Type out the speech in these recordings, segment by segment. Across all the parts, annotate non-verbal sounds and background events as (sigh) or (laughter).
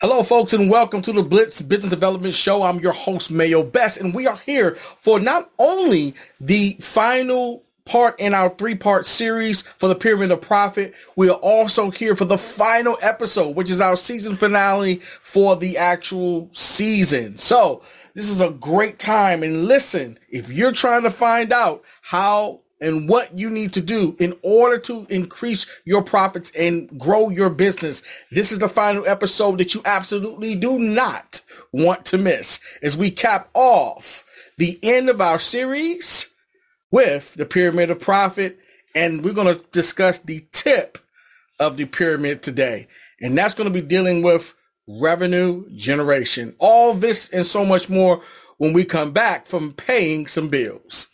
Hello, folks, and welcome to the Blitz Business Development Show. I'm your host, Mayo Best, and we are here for not only the final part in our three part series for the Pyramid of Profit, we are also here for the final episode, which is our season finale for the actual season. So, this is a great time. And listen, if you're trying to find out how and what you need to do in order to increase your profits and grow your business. This is the final episode that you absolutely do not want to miss as we cap off the end of our series with the pyramid of profit. And we're going to discuss the tip of the pyramid today. And that's going to be dealing with revenue generation. All this and so much more when we come back from paying some bills.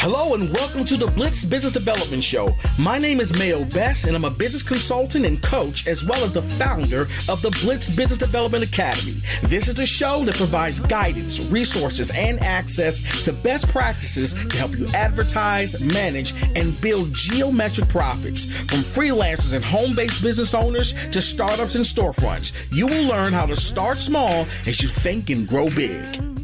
Hello and welcome to the Blitz Business Development Show. My name is Mayo Best and I'm a business consultant and coach as well as the founder of the Blitz Business Development Academy. This is a show that provides guidance, resources, and access to best practices to help you advertise, manage, and build geometric profits. From freelancers and home-based business owners to startups and storefronts, you will learn how to start small as you think and grow big.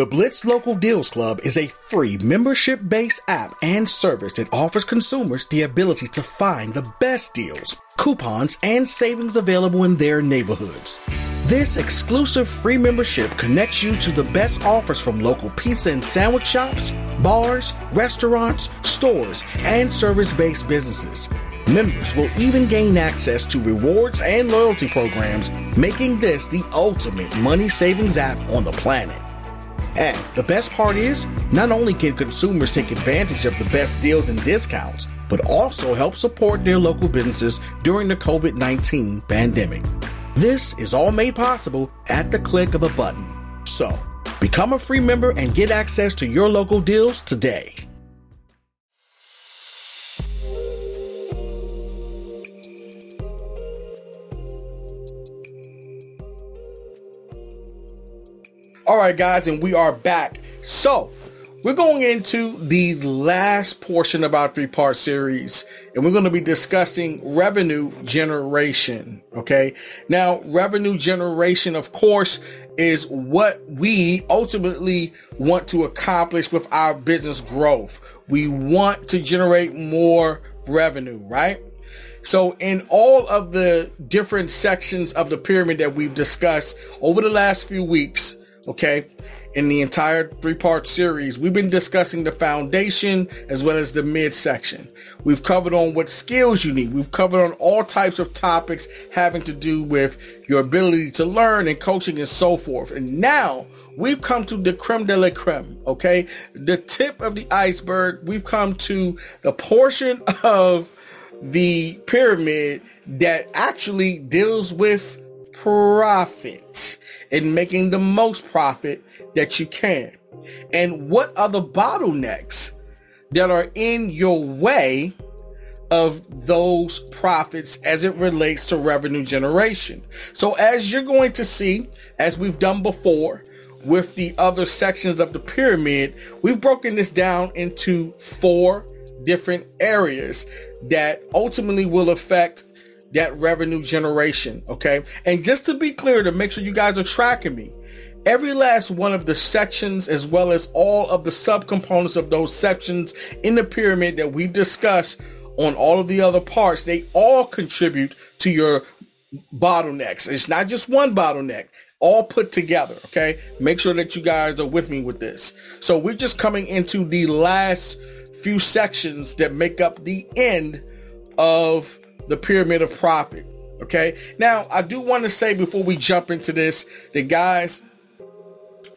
The Blitz Local Deals Club is a free membership based app and service that offers consumers the ability to find the best deals, coupons, and savings available in their neighborhoods. This exclusive free membership connects you to the best offers from local pizza and sandwich shops, bars, restaurants, stores, and service based businesses. Members will even gain access to rewards and loyalty programs, making this the ultimate money savings app on the planet. And the best part is, not only can consumers take advantage of the best deals and discounts, but also help support their local businesses during the COVID 19 pandemic. This is all made possible at the click of a button. So, become a free member and get access to your local deals today. All right, guys, and we are back. So, we're going into the last portion of our three part series, and we're going to be discussing revenue generation. Okay. Now, revenue generation, of course, is what we ultimately want to accomplish with our business growth. We want to generate more revenue, right? So, in all of the different sections of the pyramid that we've discussed over the last few weeks, okay? In the entire three part series, we've been discussing the foundation as well as the midsection. We've covered on what skills you need. We've covered on all types of topics having to do with your ability to learn and coaching and so forth. And now we've come to the creme de la creme, okay? The tip of the iceberg. We've come to the portion (laughs) of the pyramid that actually deals with profit and making the most profit that you can. And what are the bottlenecks that are in your way of those profits as it relates to revenue generation? So, as you're going to see, as we've done before, with the other sections of the pyramid, we've broken this down into four different areas that ultimately will affect that revenue generation. Okay. And just to be clear, to make sure you guys are tracking me, every last one of the sections, as well as all of the subcomponents of those sections in the pyramid that we've discussed on all of the other parts, they all contribute to your bottlenecks. It's not just one bottleneck all put together. Okay. Make sure that you guys are with me with this. So we're just coming into the last few sections that make up the end of the pyramid of profit. Okay. Now, I do want to say before we jump into this that, guys,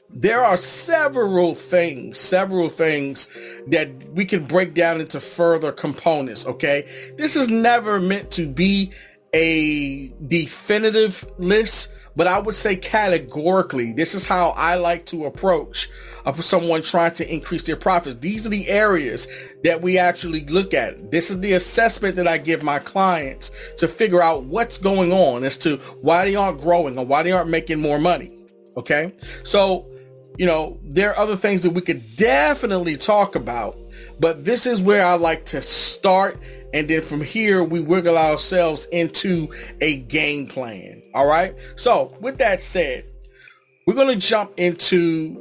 there are several things, several things that we can break down into further components. Okay. This is never meant to be a definitive list, but I would say categorically, this is how I like to approach of someone trying to increase their profits. These are the areas that we actually look at. This is the assessment that I give my clients to figure out what's going on as to why they aren't growing or why they aren't making more money. Okay. So, you know, there are other things that we could definitely talk about, But this is where I like to start. And then from here, we wiggle ourselves into a game plan. All right. So with that said, we're going to jump into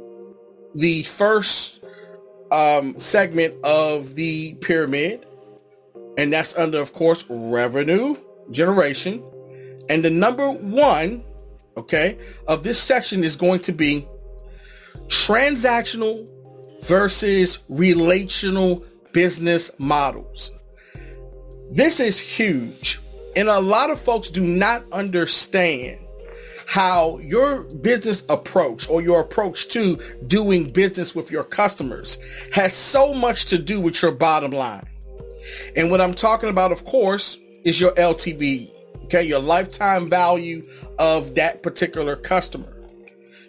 the first um, segment of the pyramid. And that's under, of course, revenue generation. And the number one, okay, of this section is going to be transactional versus relational business models. This is huge. And a lot of folks do not understand how your business approach or your approach to doing business with your customers has so much to do with your bottom line. And what I'm talking about, of course, is your LTV, okay, your lifetime value of that particular customer.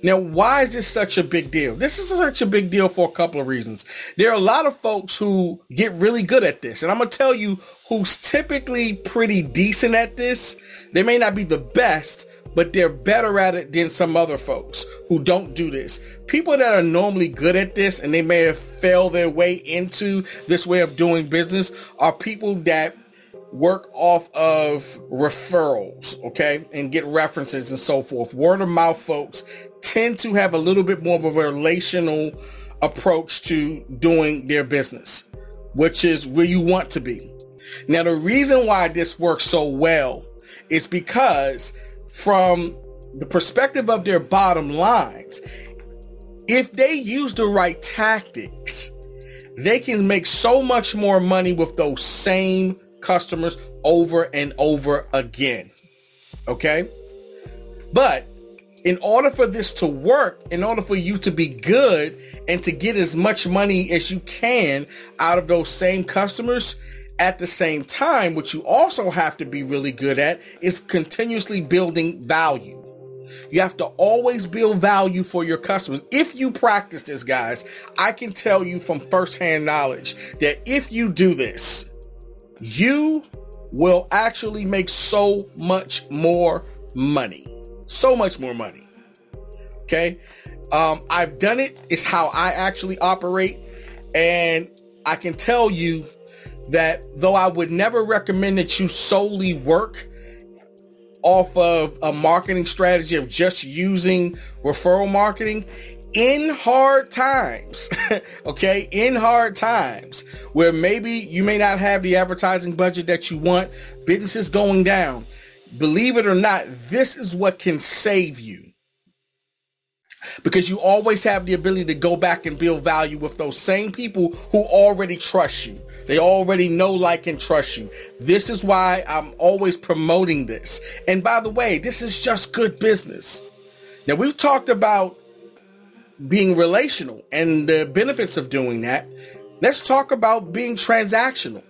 Now, why is this such a big deal? This is such a big deal for a couple of reasons. There are a lot of folks who get really good at this, and I'm going to tell you who's typically pretty decent at this. They may not be the best, but they're better at it than some other folks who don't do this. People that are normally good at this and they may have failed their way into this way of doing business are people that work off of referrals, okay, and get references and so forth. Word of mouth folks tend to have a little bit more of a relational approach to doing their business, which is where you want to be. Now, the reason why this works so well is because from the perspective of their bottom lines, if they use the right tactics, they can make so much more money with those same customers over and over again. Okay? But in order for this to work, in order for you to be good and to get as much money as you can out of those same customers, at the same time, what you also have to be really good at is continuously building value. You have to always build value for your customers. If you practice this, guys, I can tell you from firsthand knowledge that if you do this, you will actually make so much more money. So much more money. Okay. Um, I've done it. It's how I actually operate. And I can tell you that though I would never recommend that you solely work off of a marketing strategy of just using referral marketing, in hard times, (laughs) okay, in hard times where maybe you may not have the advertising budget that you want, business is going down. Believe it or not, this is what can save you. Because you always have the ability to go back and build value with those same people who already trust you. They already know, like, and trust you. This is why I'm always promoting this. And by the way, this is just good business. Now, we've talked about being relational and the benefits of doing that, let's talk about being transactional.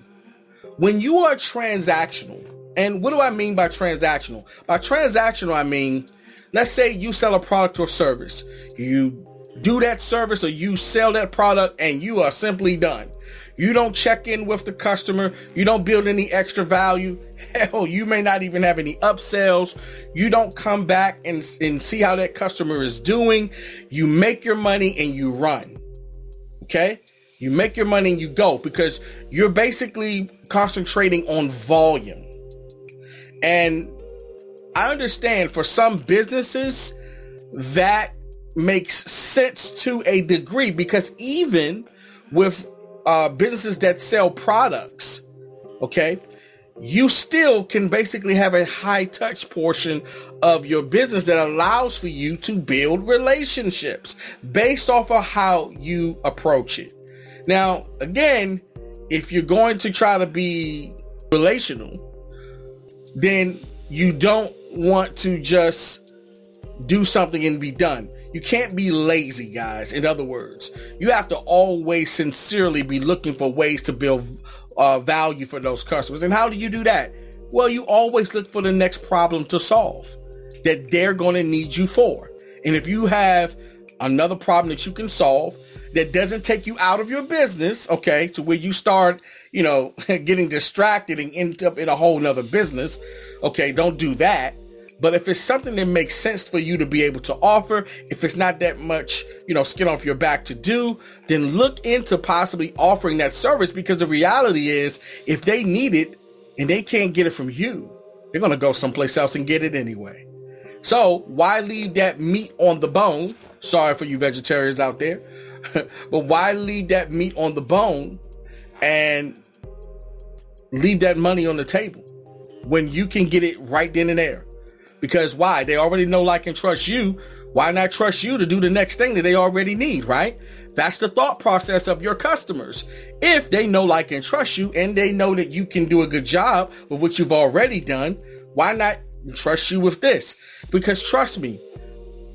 When you are transactional, and what do I mean by transactional? By transactional, I mean, let's say you sell a product or service. You do that service or you sell that product and you are simply done. You don't check in with the customer. You don't build any extra value. Hell, (laughs) you may not even have any upsells. You don't come back and, and see how that customer is doing. You make your money and you run. Okay? You make your money and you go because you're basically concentrating on volume. And I understand for some businesses that makes sense to a degree because even with uh, businesses that sell products, okay, you still can basically have a high touch portion of your business that allows for you to build relationships based off of how you approach it. Now, again, if you're going to try to be relational, then you don't want to just do something and be done. You can't be lazy, guys. In other words, you have to always sincerely be looking for ways to build uh, value for those customers. And how do you do that? Well, you always look for the next problem to solve that they're going to need you for. And if you have another problem that you can solve that doesn't take you out of your business, okay, to where you start, you know, (laughs) getting distracted and end up in a whole nother business, okay, don't do that But if it's something that makes sense for you to be able to offer, if it's not that much, you know, skin off your back to do, then look into possibly offering that service because the reality is if they need it and they can't get it from you, they're going to go someplace else and get it anyway. So why leave that meat on the bone? Sorry for you vegetarians out there, (laughs) but why leave that meat on the bone and leave that money on the table when you can get it right then and there? Because why? They already know, like, and trust you. Why not trust you to do the next thing that they already need, right? That's the thought process of your customers. If they know, like, and trust you, and they know that you can do a good job with what you've already done, why not trust you with this? Because trust me,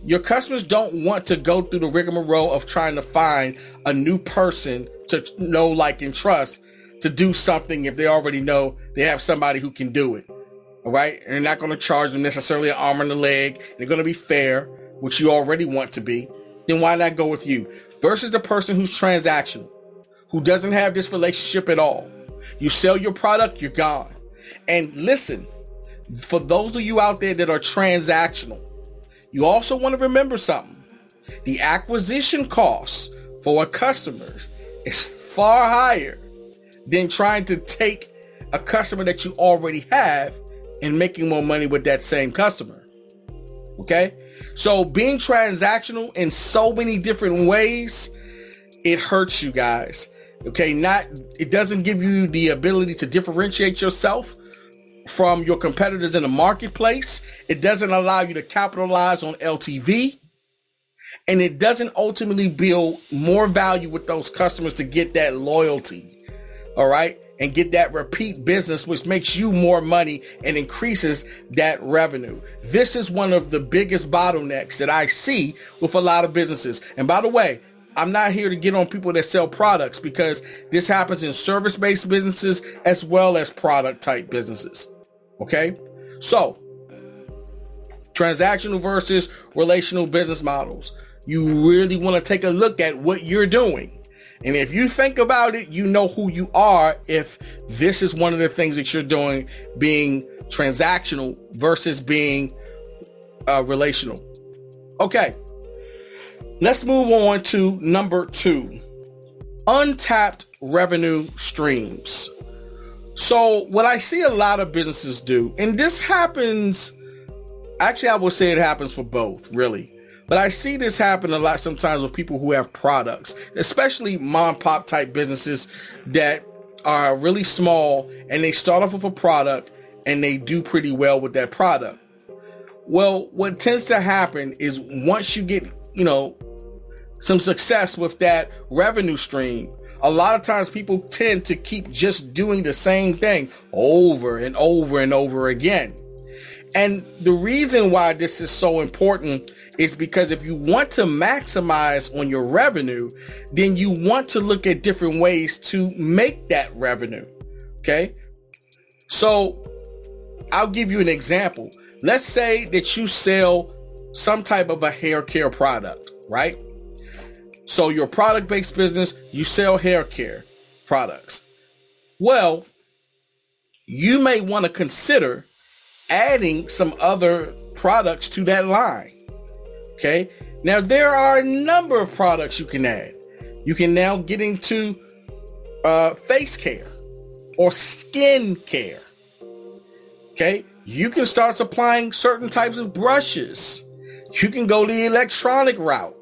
your customers don't want to go through the rigmarole of trying to find a new person to know, like, and trust to do something if they already know they have somebody who can do it. All right. And they're not going to charge them necessarily an arm and a leg. They're going to be fair, which you already want to be. Then why not go with you versus the person who's transactional, who doesn't have this relationship at all? You sell your product, you're gone. And listen, for those of you out there that are transactional, you also want to remember something. The acquisition cost for a customer is far higher than trying to take a customer that you already have and making more money with that same customer. Okay? So being transactional in so many different ways, it hurts you guys. Okay, not it doesn't give you the ability to differentiate yourself from your competitors in the marketplace. It doesn't allow you to capitalize on LTV. And it doesn't ultimately build more value with those customers to get that loyalty all right, and get that repeat business, which makes you more money and increases that revenue. This is one of the biggest bottlenecks that I see with a lot of businesses. And by the way, I'm not here to get on people that sell products because this happens in service based businesses as well as product type businesses. Okay. So, transactional versus relational business models. You really want to take a look at what you're doing and if you think about it, you know who you are if this is one of the things that you're doing being transactional versus being uh, relational. Okay. Let's move on to number two untapped revenue streams. So, what I see a lot of businesses do, and this happens, actually, I would say it happens for both, really. But I see this happen a lot sometimes with people who have products, especially mom pop type businesses that are really small and they start off with a product and they do pretty well with that product. Well, what tends to happen is once you get, you know, some success with that revenue stream, a lot of times people tend to keep just doing the same thing over and over and over again. And the reason why this is so important is because if you want to maximize on your revenue, then you want to look at different ways to make that revenue. Okay. So I'll give you an example. Let's say that you sell some type of a hair care product, right? So your product based business, you sell hair care products. Well, you may want to consider adding some other products to that line. Okay. Now there are a number of products you can add. You can now get into uh, face care or skin care. Okay. You can start supplying certain types of brushes. You can go the electronic route.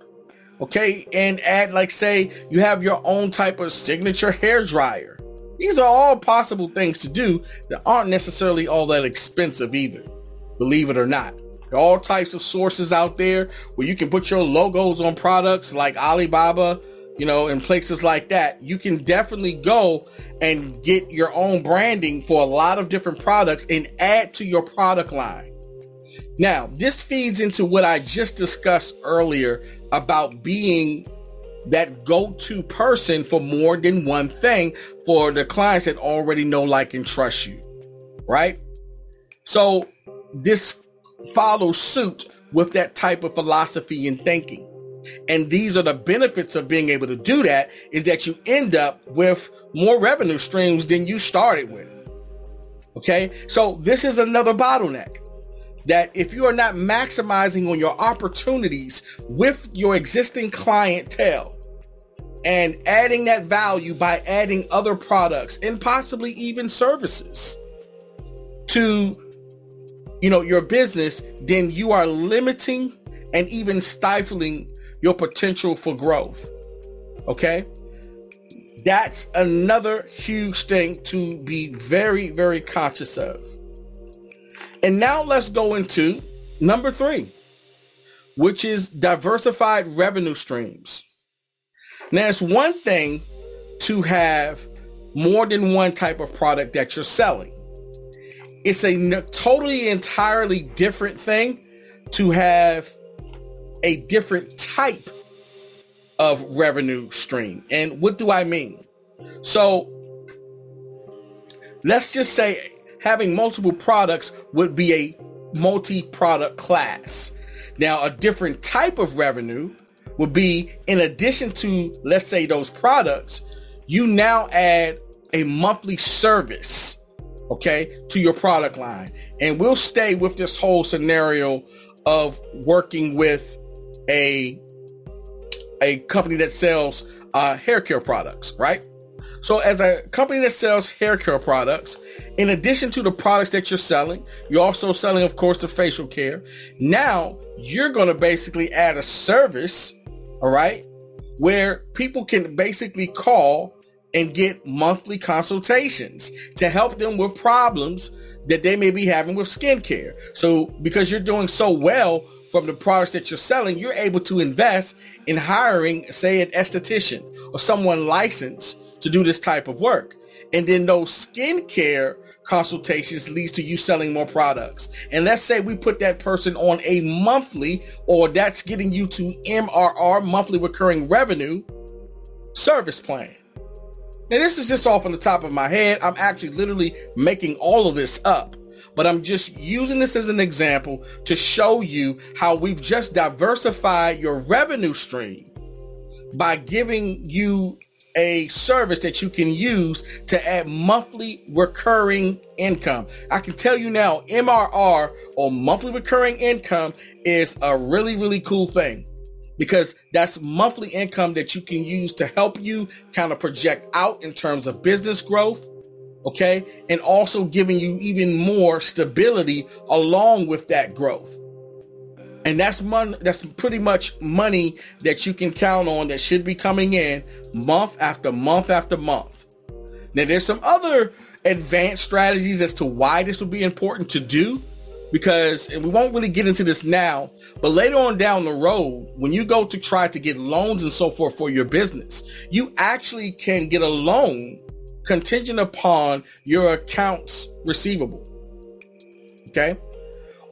Okay. And add, like, say, you have your own type of signature hair dryer. These are all possible things to do that aren't necessarily all that expensive either, believe it or not. All types of sources out there where you can put your logos on products like Alibaba, you know, and places like that. You can definitely go and get your own branding for a lot of different products and add to your product line. Now, this feeds into what I just discussed earlier about being that go-to person for more than one thing for the clients that already know, like, and trust you. Right? So this follow suit with that type of philosophy and thinking. And these are the benefits of being able to do that is that you end up with more revenue streams than you started with. Okay. So this is another bottleneck. that if you are not maximizing on your opportunities with your existing clientele and adding that value by adding other products and possibly even services to you know your business then you are limiting and even stifling your potential for growth okay that's another huge thing to be very very conscious of and now let's go into number three, which is diversified revenue streams. Now, it's one thing to have more than one type of product that you're selling. It's a n- totally entirely different thing to have a different type of revenue stream. And what do I mean? So let's just say having multiple products would be a multi-product class. Now, a different type of revenue would be in addition to, let's say, those products, you now add a monthly service, okay, to your product line. And we'll stay with this whole scenario of working with a a company that sells uh, hair care products, right? So, as a company that sells hair care products, in addition to the products that you're selling, you're also selling, of course, the facial care. Now, you're going to basically add a service, all right, where people can basically call and get monthly consultations to help them with problems that they may be having with skincare. So, because you're doing so well from the products that you're selling, you're able to invest in hiring, say, an esthetician or someone licensed to do this type of work. And then those skincare consultations leads to you selling more products. And let's say we put that person on a monthly or that's getting you to MRR, monthly recurring revenue service plan. Now this is just off on the top of my head. I'm actually literally making all of this up, but I'm just using this as an example to show you how we've just diversified your revenue stream by giving you a service that you can use to add monthly recurring income. I can tell you now, MRR or monthly recurring income is a really, really cool thing because that's monthly income that you can use to help you kind of project out in terms of business growth. Okay. And also giving you even more stability along with that growth. And that's money, that's pretty much money that you can count on that should be coming in month after month after month. Now, there's some other advanced strategies as to why this would be important to do because and we won't really get into this now but later on down the road when you go to try to get loans and so forth for your business you actually can get a loan contingent upon your accounts receivable okay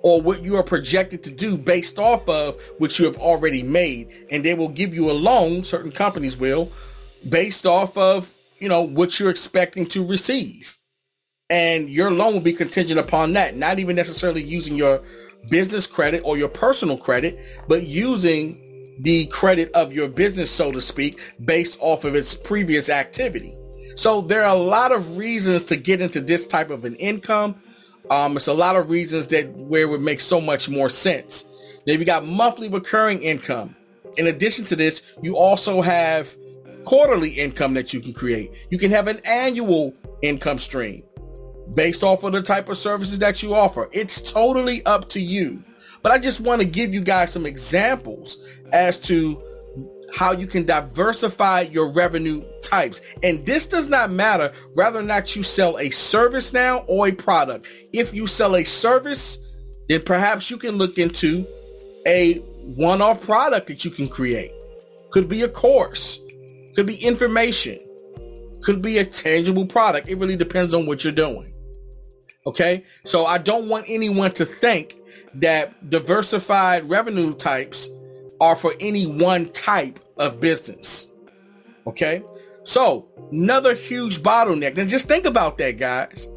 or what you are projected to do based off of what you have already made. And they will give you a loan, certain companies will, based off of, you know, what you're expecting to receive. And your loan will be contingent upon that, not even necessarily using your business credit or your personal credit, but using the credit of your business, so to speak, based off of its previous activity. So there are a lot of reasons to get into this type of an income. Um, it's a lot of reasons that where it would make so much more sense. Now you got monthly recurring income. In addition to this, you also have quarterly income that you can create. You can have an annual income stream based off of the type of services that you offer. It's totally up to you. But I just want to give you guys some examples as to how you can diversify your revenue types. And this does not matter whether or not you sell a service now or a product. If you sell a service, then perhaps you can look into a one-off product that you can create. Could be a course, could be information, could be a tangible product. It really depends on what you're doing. Okay. So I don't want anyone to think that diversified revenue types are for any one type of business. Okay. So another huge bottleneck. And just think about that, guys.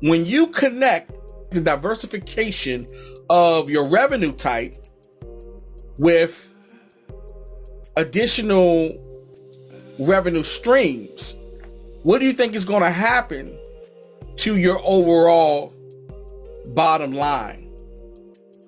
When you connect the diversification of your revenue type with additional revenue streams, what do you think is going to happen to your overall bottom line?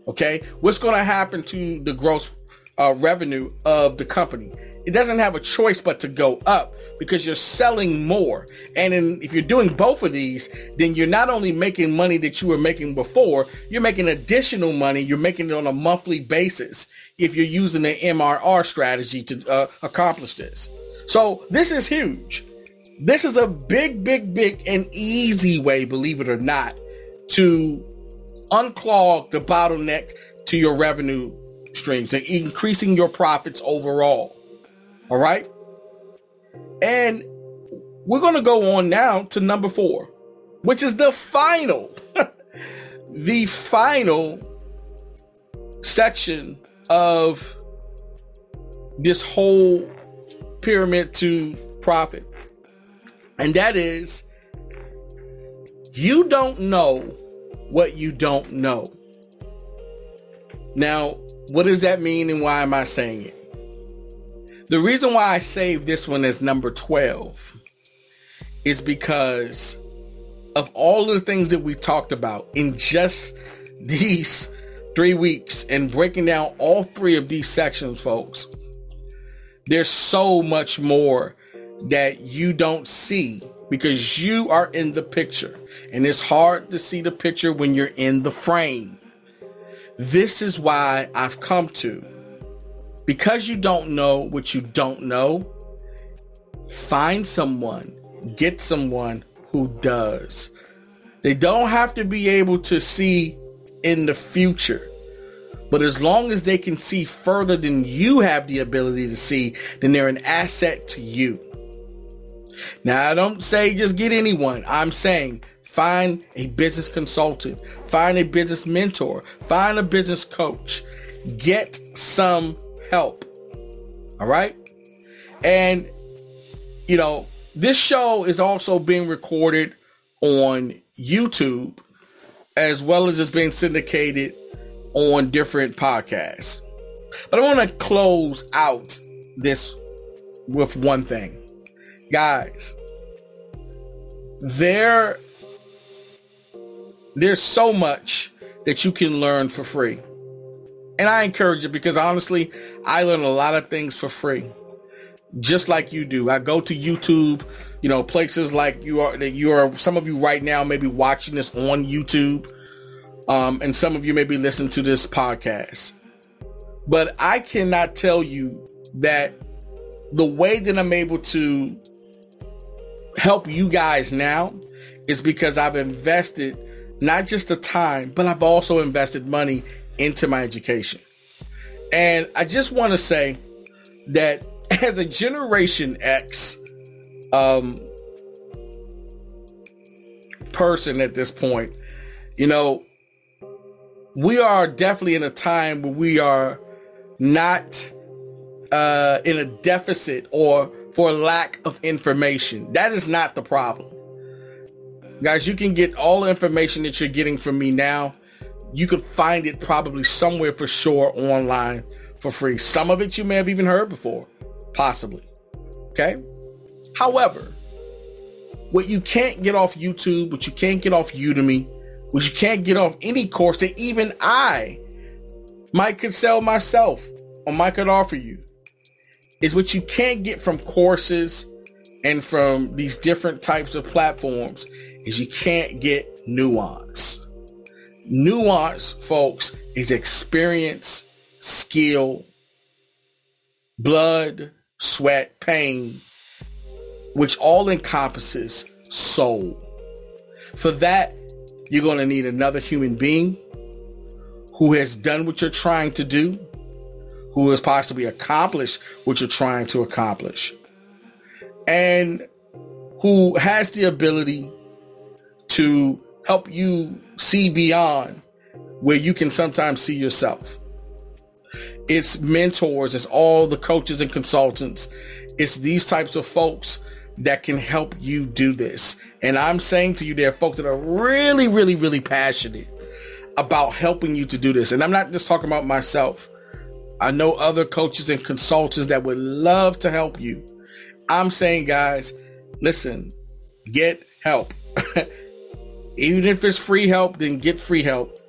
Okay. What's going to happen to the gross uh, revenue of the company? It doesn't have a choice but to go up because you're selling more. And in, if you're doing both of these, then you're not only making money that you were making before, you're making additional money. You're making it on a monthly basis if you're using the MRR strategy to uh, accomplish this. So this is huge. This is a big, big, big and easy way, believe it or not, to unclog the bottleneck to your revenue streams and increasing your profits overall. All right. And we're going to go on now to number four, which is the final, (laughs) the final section of this whole pyramid to profit. And that is you don't know what you don't know. Now, what does that mean and why am I saying it? The reason why I saved this one as number 12 is because of all the things that we talked about in just these three weeks and breaking down all three of these sections, folks. There's so much more that you don't see because you are in the picture and it's hard to see the picture when you're in the frame. This is why I've come to because you don't know what you don't know, find someone, get someone who does. They don't have to be able to see in the future. But as long as they can see further than you have the ability to see, then they're an asset to you. Now, I don't say just get anyone. I'm saying find a business consultant, find a business mentor, find a business coach, get some help. All right. And, you know, this show is also being recorded on YouTube as well as it's being syndicated on different podcasts. But I want to close out this with one thing. Guys, there there's so much that you can learn for free. And I encourage it because honestly, I learn a lot of things for free. Just like you do. I go to YouTube, you know, places like you are that you are some of you right now may be watching this on YouTube. Um, and some of you may be listening to this podcast. But I cannot tell you that the way that I'm able to help you guys now is because I've invested not just the time, but I've also invested money into my education. And I just want to say that (laughs) as a Generation X um, person at this point, you know, we are definitely in a time where we are not uh, in a deficit or for lack of information. That is not the problem. Guys, you can get all the information that you're getting from me now. You could find it probably somewhere for sure online for free. Some of it you may have even heard before, possibly. Okay? However, what you can't get off YouTube, what you can't get off Udemy, which you can't get off any course that even I might could sell myself or might could offer you is what you can't get from courses and from these different types of platforms is you can't get nuance. Nuance, folks, is experience, skill, blood, sweat, pain, which all encompasses soul. For that, you're going to need another human being who has done what you're trying to do, who has possibly accomplished what you're trying to accomplish, and who has the ability to help you see beyond where you can sometimes see yourself. It's mentors, it's all the coaches and consultants. It's these types of folks that can help you do this. And I'm saying to you, there are folks that are really, really, really passionate about helping you to do this. And I'm not just talking about myself. I know other coaches and consultants that would love to help you. I'm saying, guys, listen, get help. (laughs) Even if it's free help, then get free help,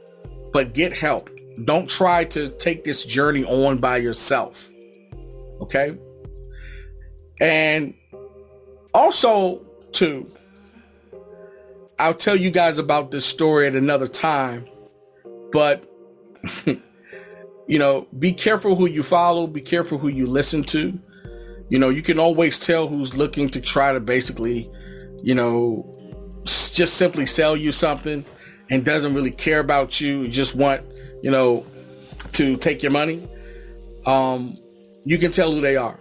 but get help. Don't try to take this journey on by yourself. Okay? And also, too, I'll tell you guys about this story at another time, but (laughs) you know, be careful who you follow, be careful who you listen to. You know, you can always tell who's looking to try to basically, you know, just simply sell you something and doesn't really care about you, just want, you know, to take your money. Um, you can tell who they are.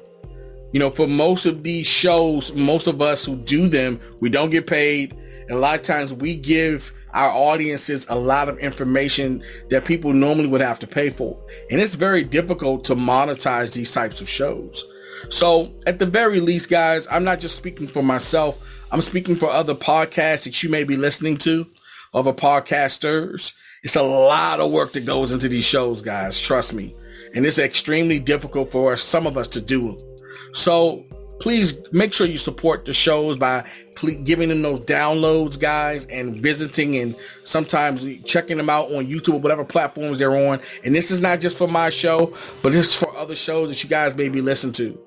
You know, for most of these shows, most of us who do them, we don't get paid. A lot of times we give our audiences a lot of information that people normally would have to pay for. And it's very difficult to monetize these types of shows. So at the very least, guys, I'm not just speaking for myself. I'm speaking for other podcasts that you may be listening to, other podcasters. It's a lot of work that goes into these shows, guys. Trust me. And it's extremely difficult for some of us to do. So please make sure you support the shows by giving them those downloads, guys, and visiting and sometimes checking them out on YouTube or whatever platforms they're on. And this is not just for my show, but this is for other shows that you guys may be listening to.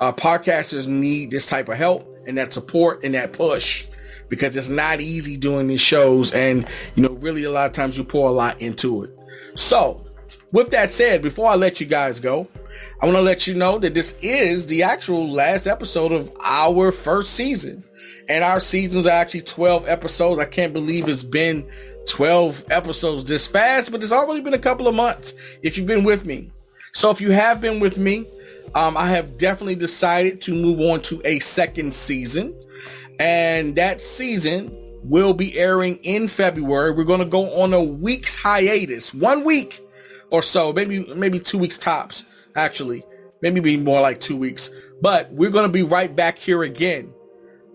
Uh, podcasters need this type of help and that support and that push because it's not easy doing these shows. And, you know, really a lot of times you pour a lot into it. So with that said, before I let you guys go, I want to let you know that this is the actual last episode of our first season. And our seasons are actually 12 episodes. I can't believe it's been 12 episodes this fast, but it's already been a couple of months if you've been with me. So if you have been with me, um, I have definitely decided to move on to a second season. And that season will be airing in February. We're going to go on a week's hiatus, one week or so, maybe maybe two weeks tops actually. Maybe be more like two weeks. But we're going to be right back here again.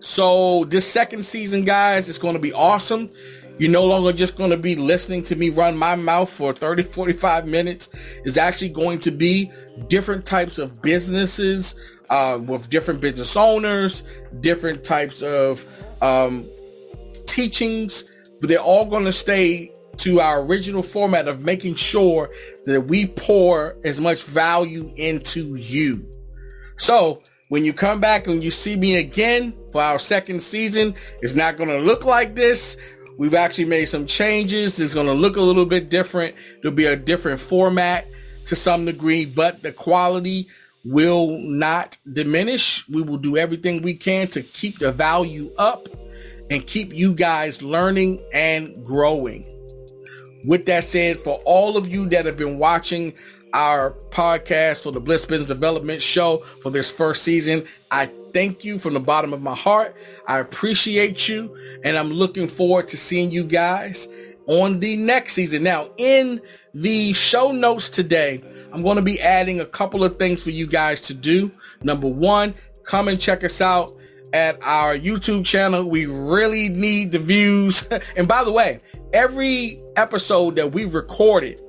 So this second season, guys, it's going to be awesome. You're no longer just going to be listening to me run my mouth for 30, 45 minutes. It's actually going to be different types of businesses uh, with different business owners, different types of um, teachings, but they're all going to stay to our original format of making sure that we pour as much value into you. So when you come back and you see me again for our second season, it's not going to look like this. We've actually made some changes. It's going to look a little bit different. There'll be a different format to some degree, but the quality will not diminish. We will do everything we can to keep the value up and keep you guys learning and growing. With that said, for all of you that have been watching our podcast for the Blitz Business Development Show for this first season, I thank you from the bottom of my heart. I appreciate you, and I'm looking forward to seeing you guys on the next season. Now, in the show notes today, I'm going to be adding a couple of things for you guys to do. Number one, come and check us out at our YouTube channel. We really need the views. (laughs) and by the way, every episode that we recorded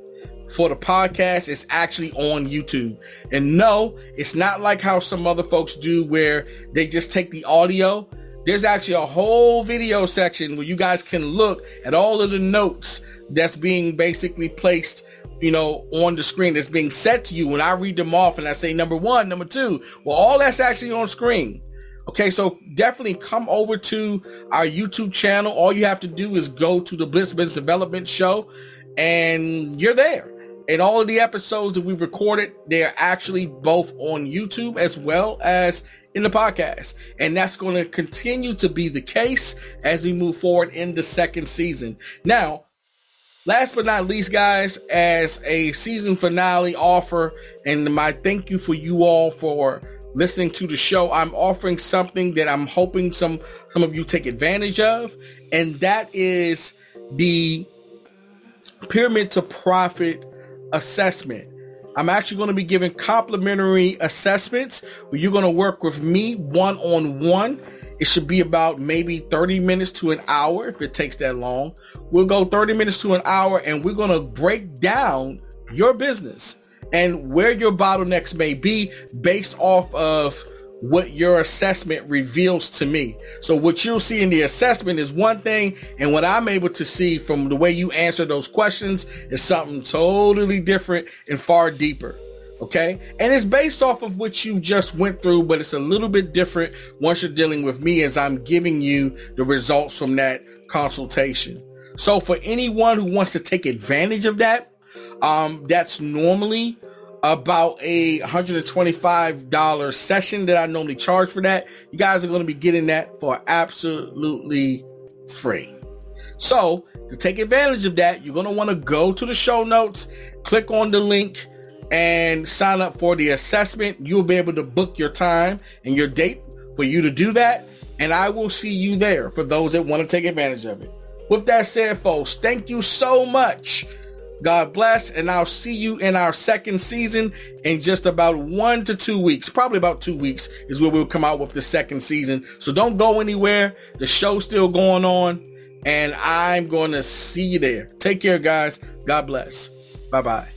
for the podcast is actually on YouTube. And no, it's not like how some other folks do where they just take the audio. There's actually a whole video section where you guys can look at all of the notes that's being basically placed you know, on the screen that's being set to you when I read them off and I say number one, number two. Well, all that's actually on screen. Okay, so definitely come over to our YouTube channel. All you have to do is go to the Blitz Business Development Show and you're there. And all of the episodes that we've recorded, they're actually both on YouTube as well as in the podcast. And that's going to continue to be the case as we move forward in the second season. Now, last but not least, guys, as a season finale offer, and my thank you for you all for listening to the show, I'm offering something that I'm hoping some some of you take advantage of, and that is the pyramid to profit assessment. I'm actually going to be giving complimentary assessments where you're going to work with me one on one. It should be about maybe 30 minutes to an hour if it takes that long. We'll go 30 minutes to an hour and we're going to break down your business and where your bottlenecks may be based off of what your assessment reveals to me. So what you'll see in the assessment is one thing, and what I'm able to see from the way you answer those questions is something totally different and far deeper. Okay. And it's based off of what you just went through, but it's a little bit different once you're dealing with me as I'm giving you the results from that consultation. So for anyone who wants to take advantage of that, um, that's normally about a $125 session that I normally charge for that. You guys are going to be getting that for absolutely free. So to take advantage of that, you're going to want to go to the show notes, click on the link and sign up for the assessment. You'll be able to book your time and your date for you to do that. And I will see you there for those that want to take advantage of it. With that said, folks, thank you so much God bless, and I'll see you in our second season in just about one to two weeks. Probably about two weeks is where we'll come out with the second season. So don't go anywhere. The show's still going on, and I'm going to see you there. Take care, guys. God bless. Bye bye.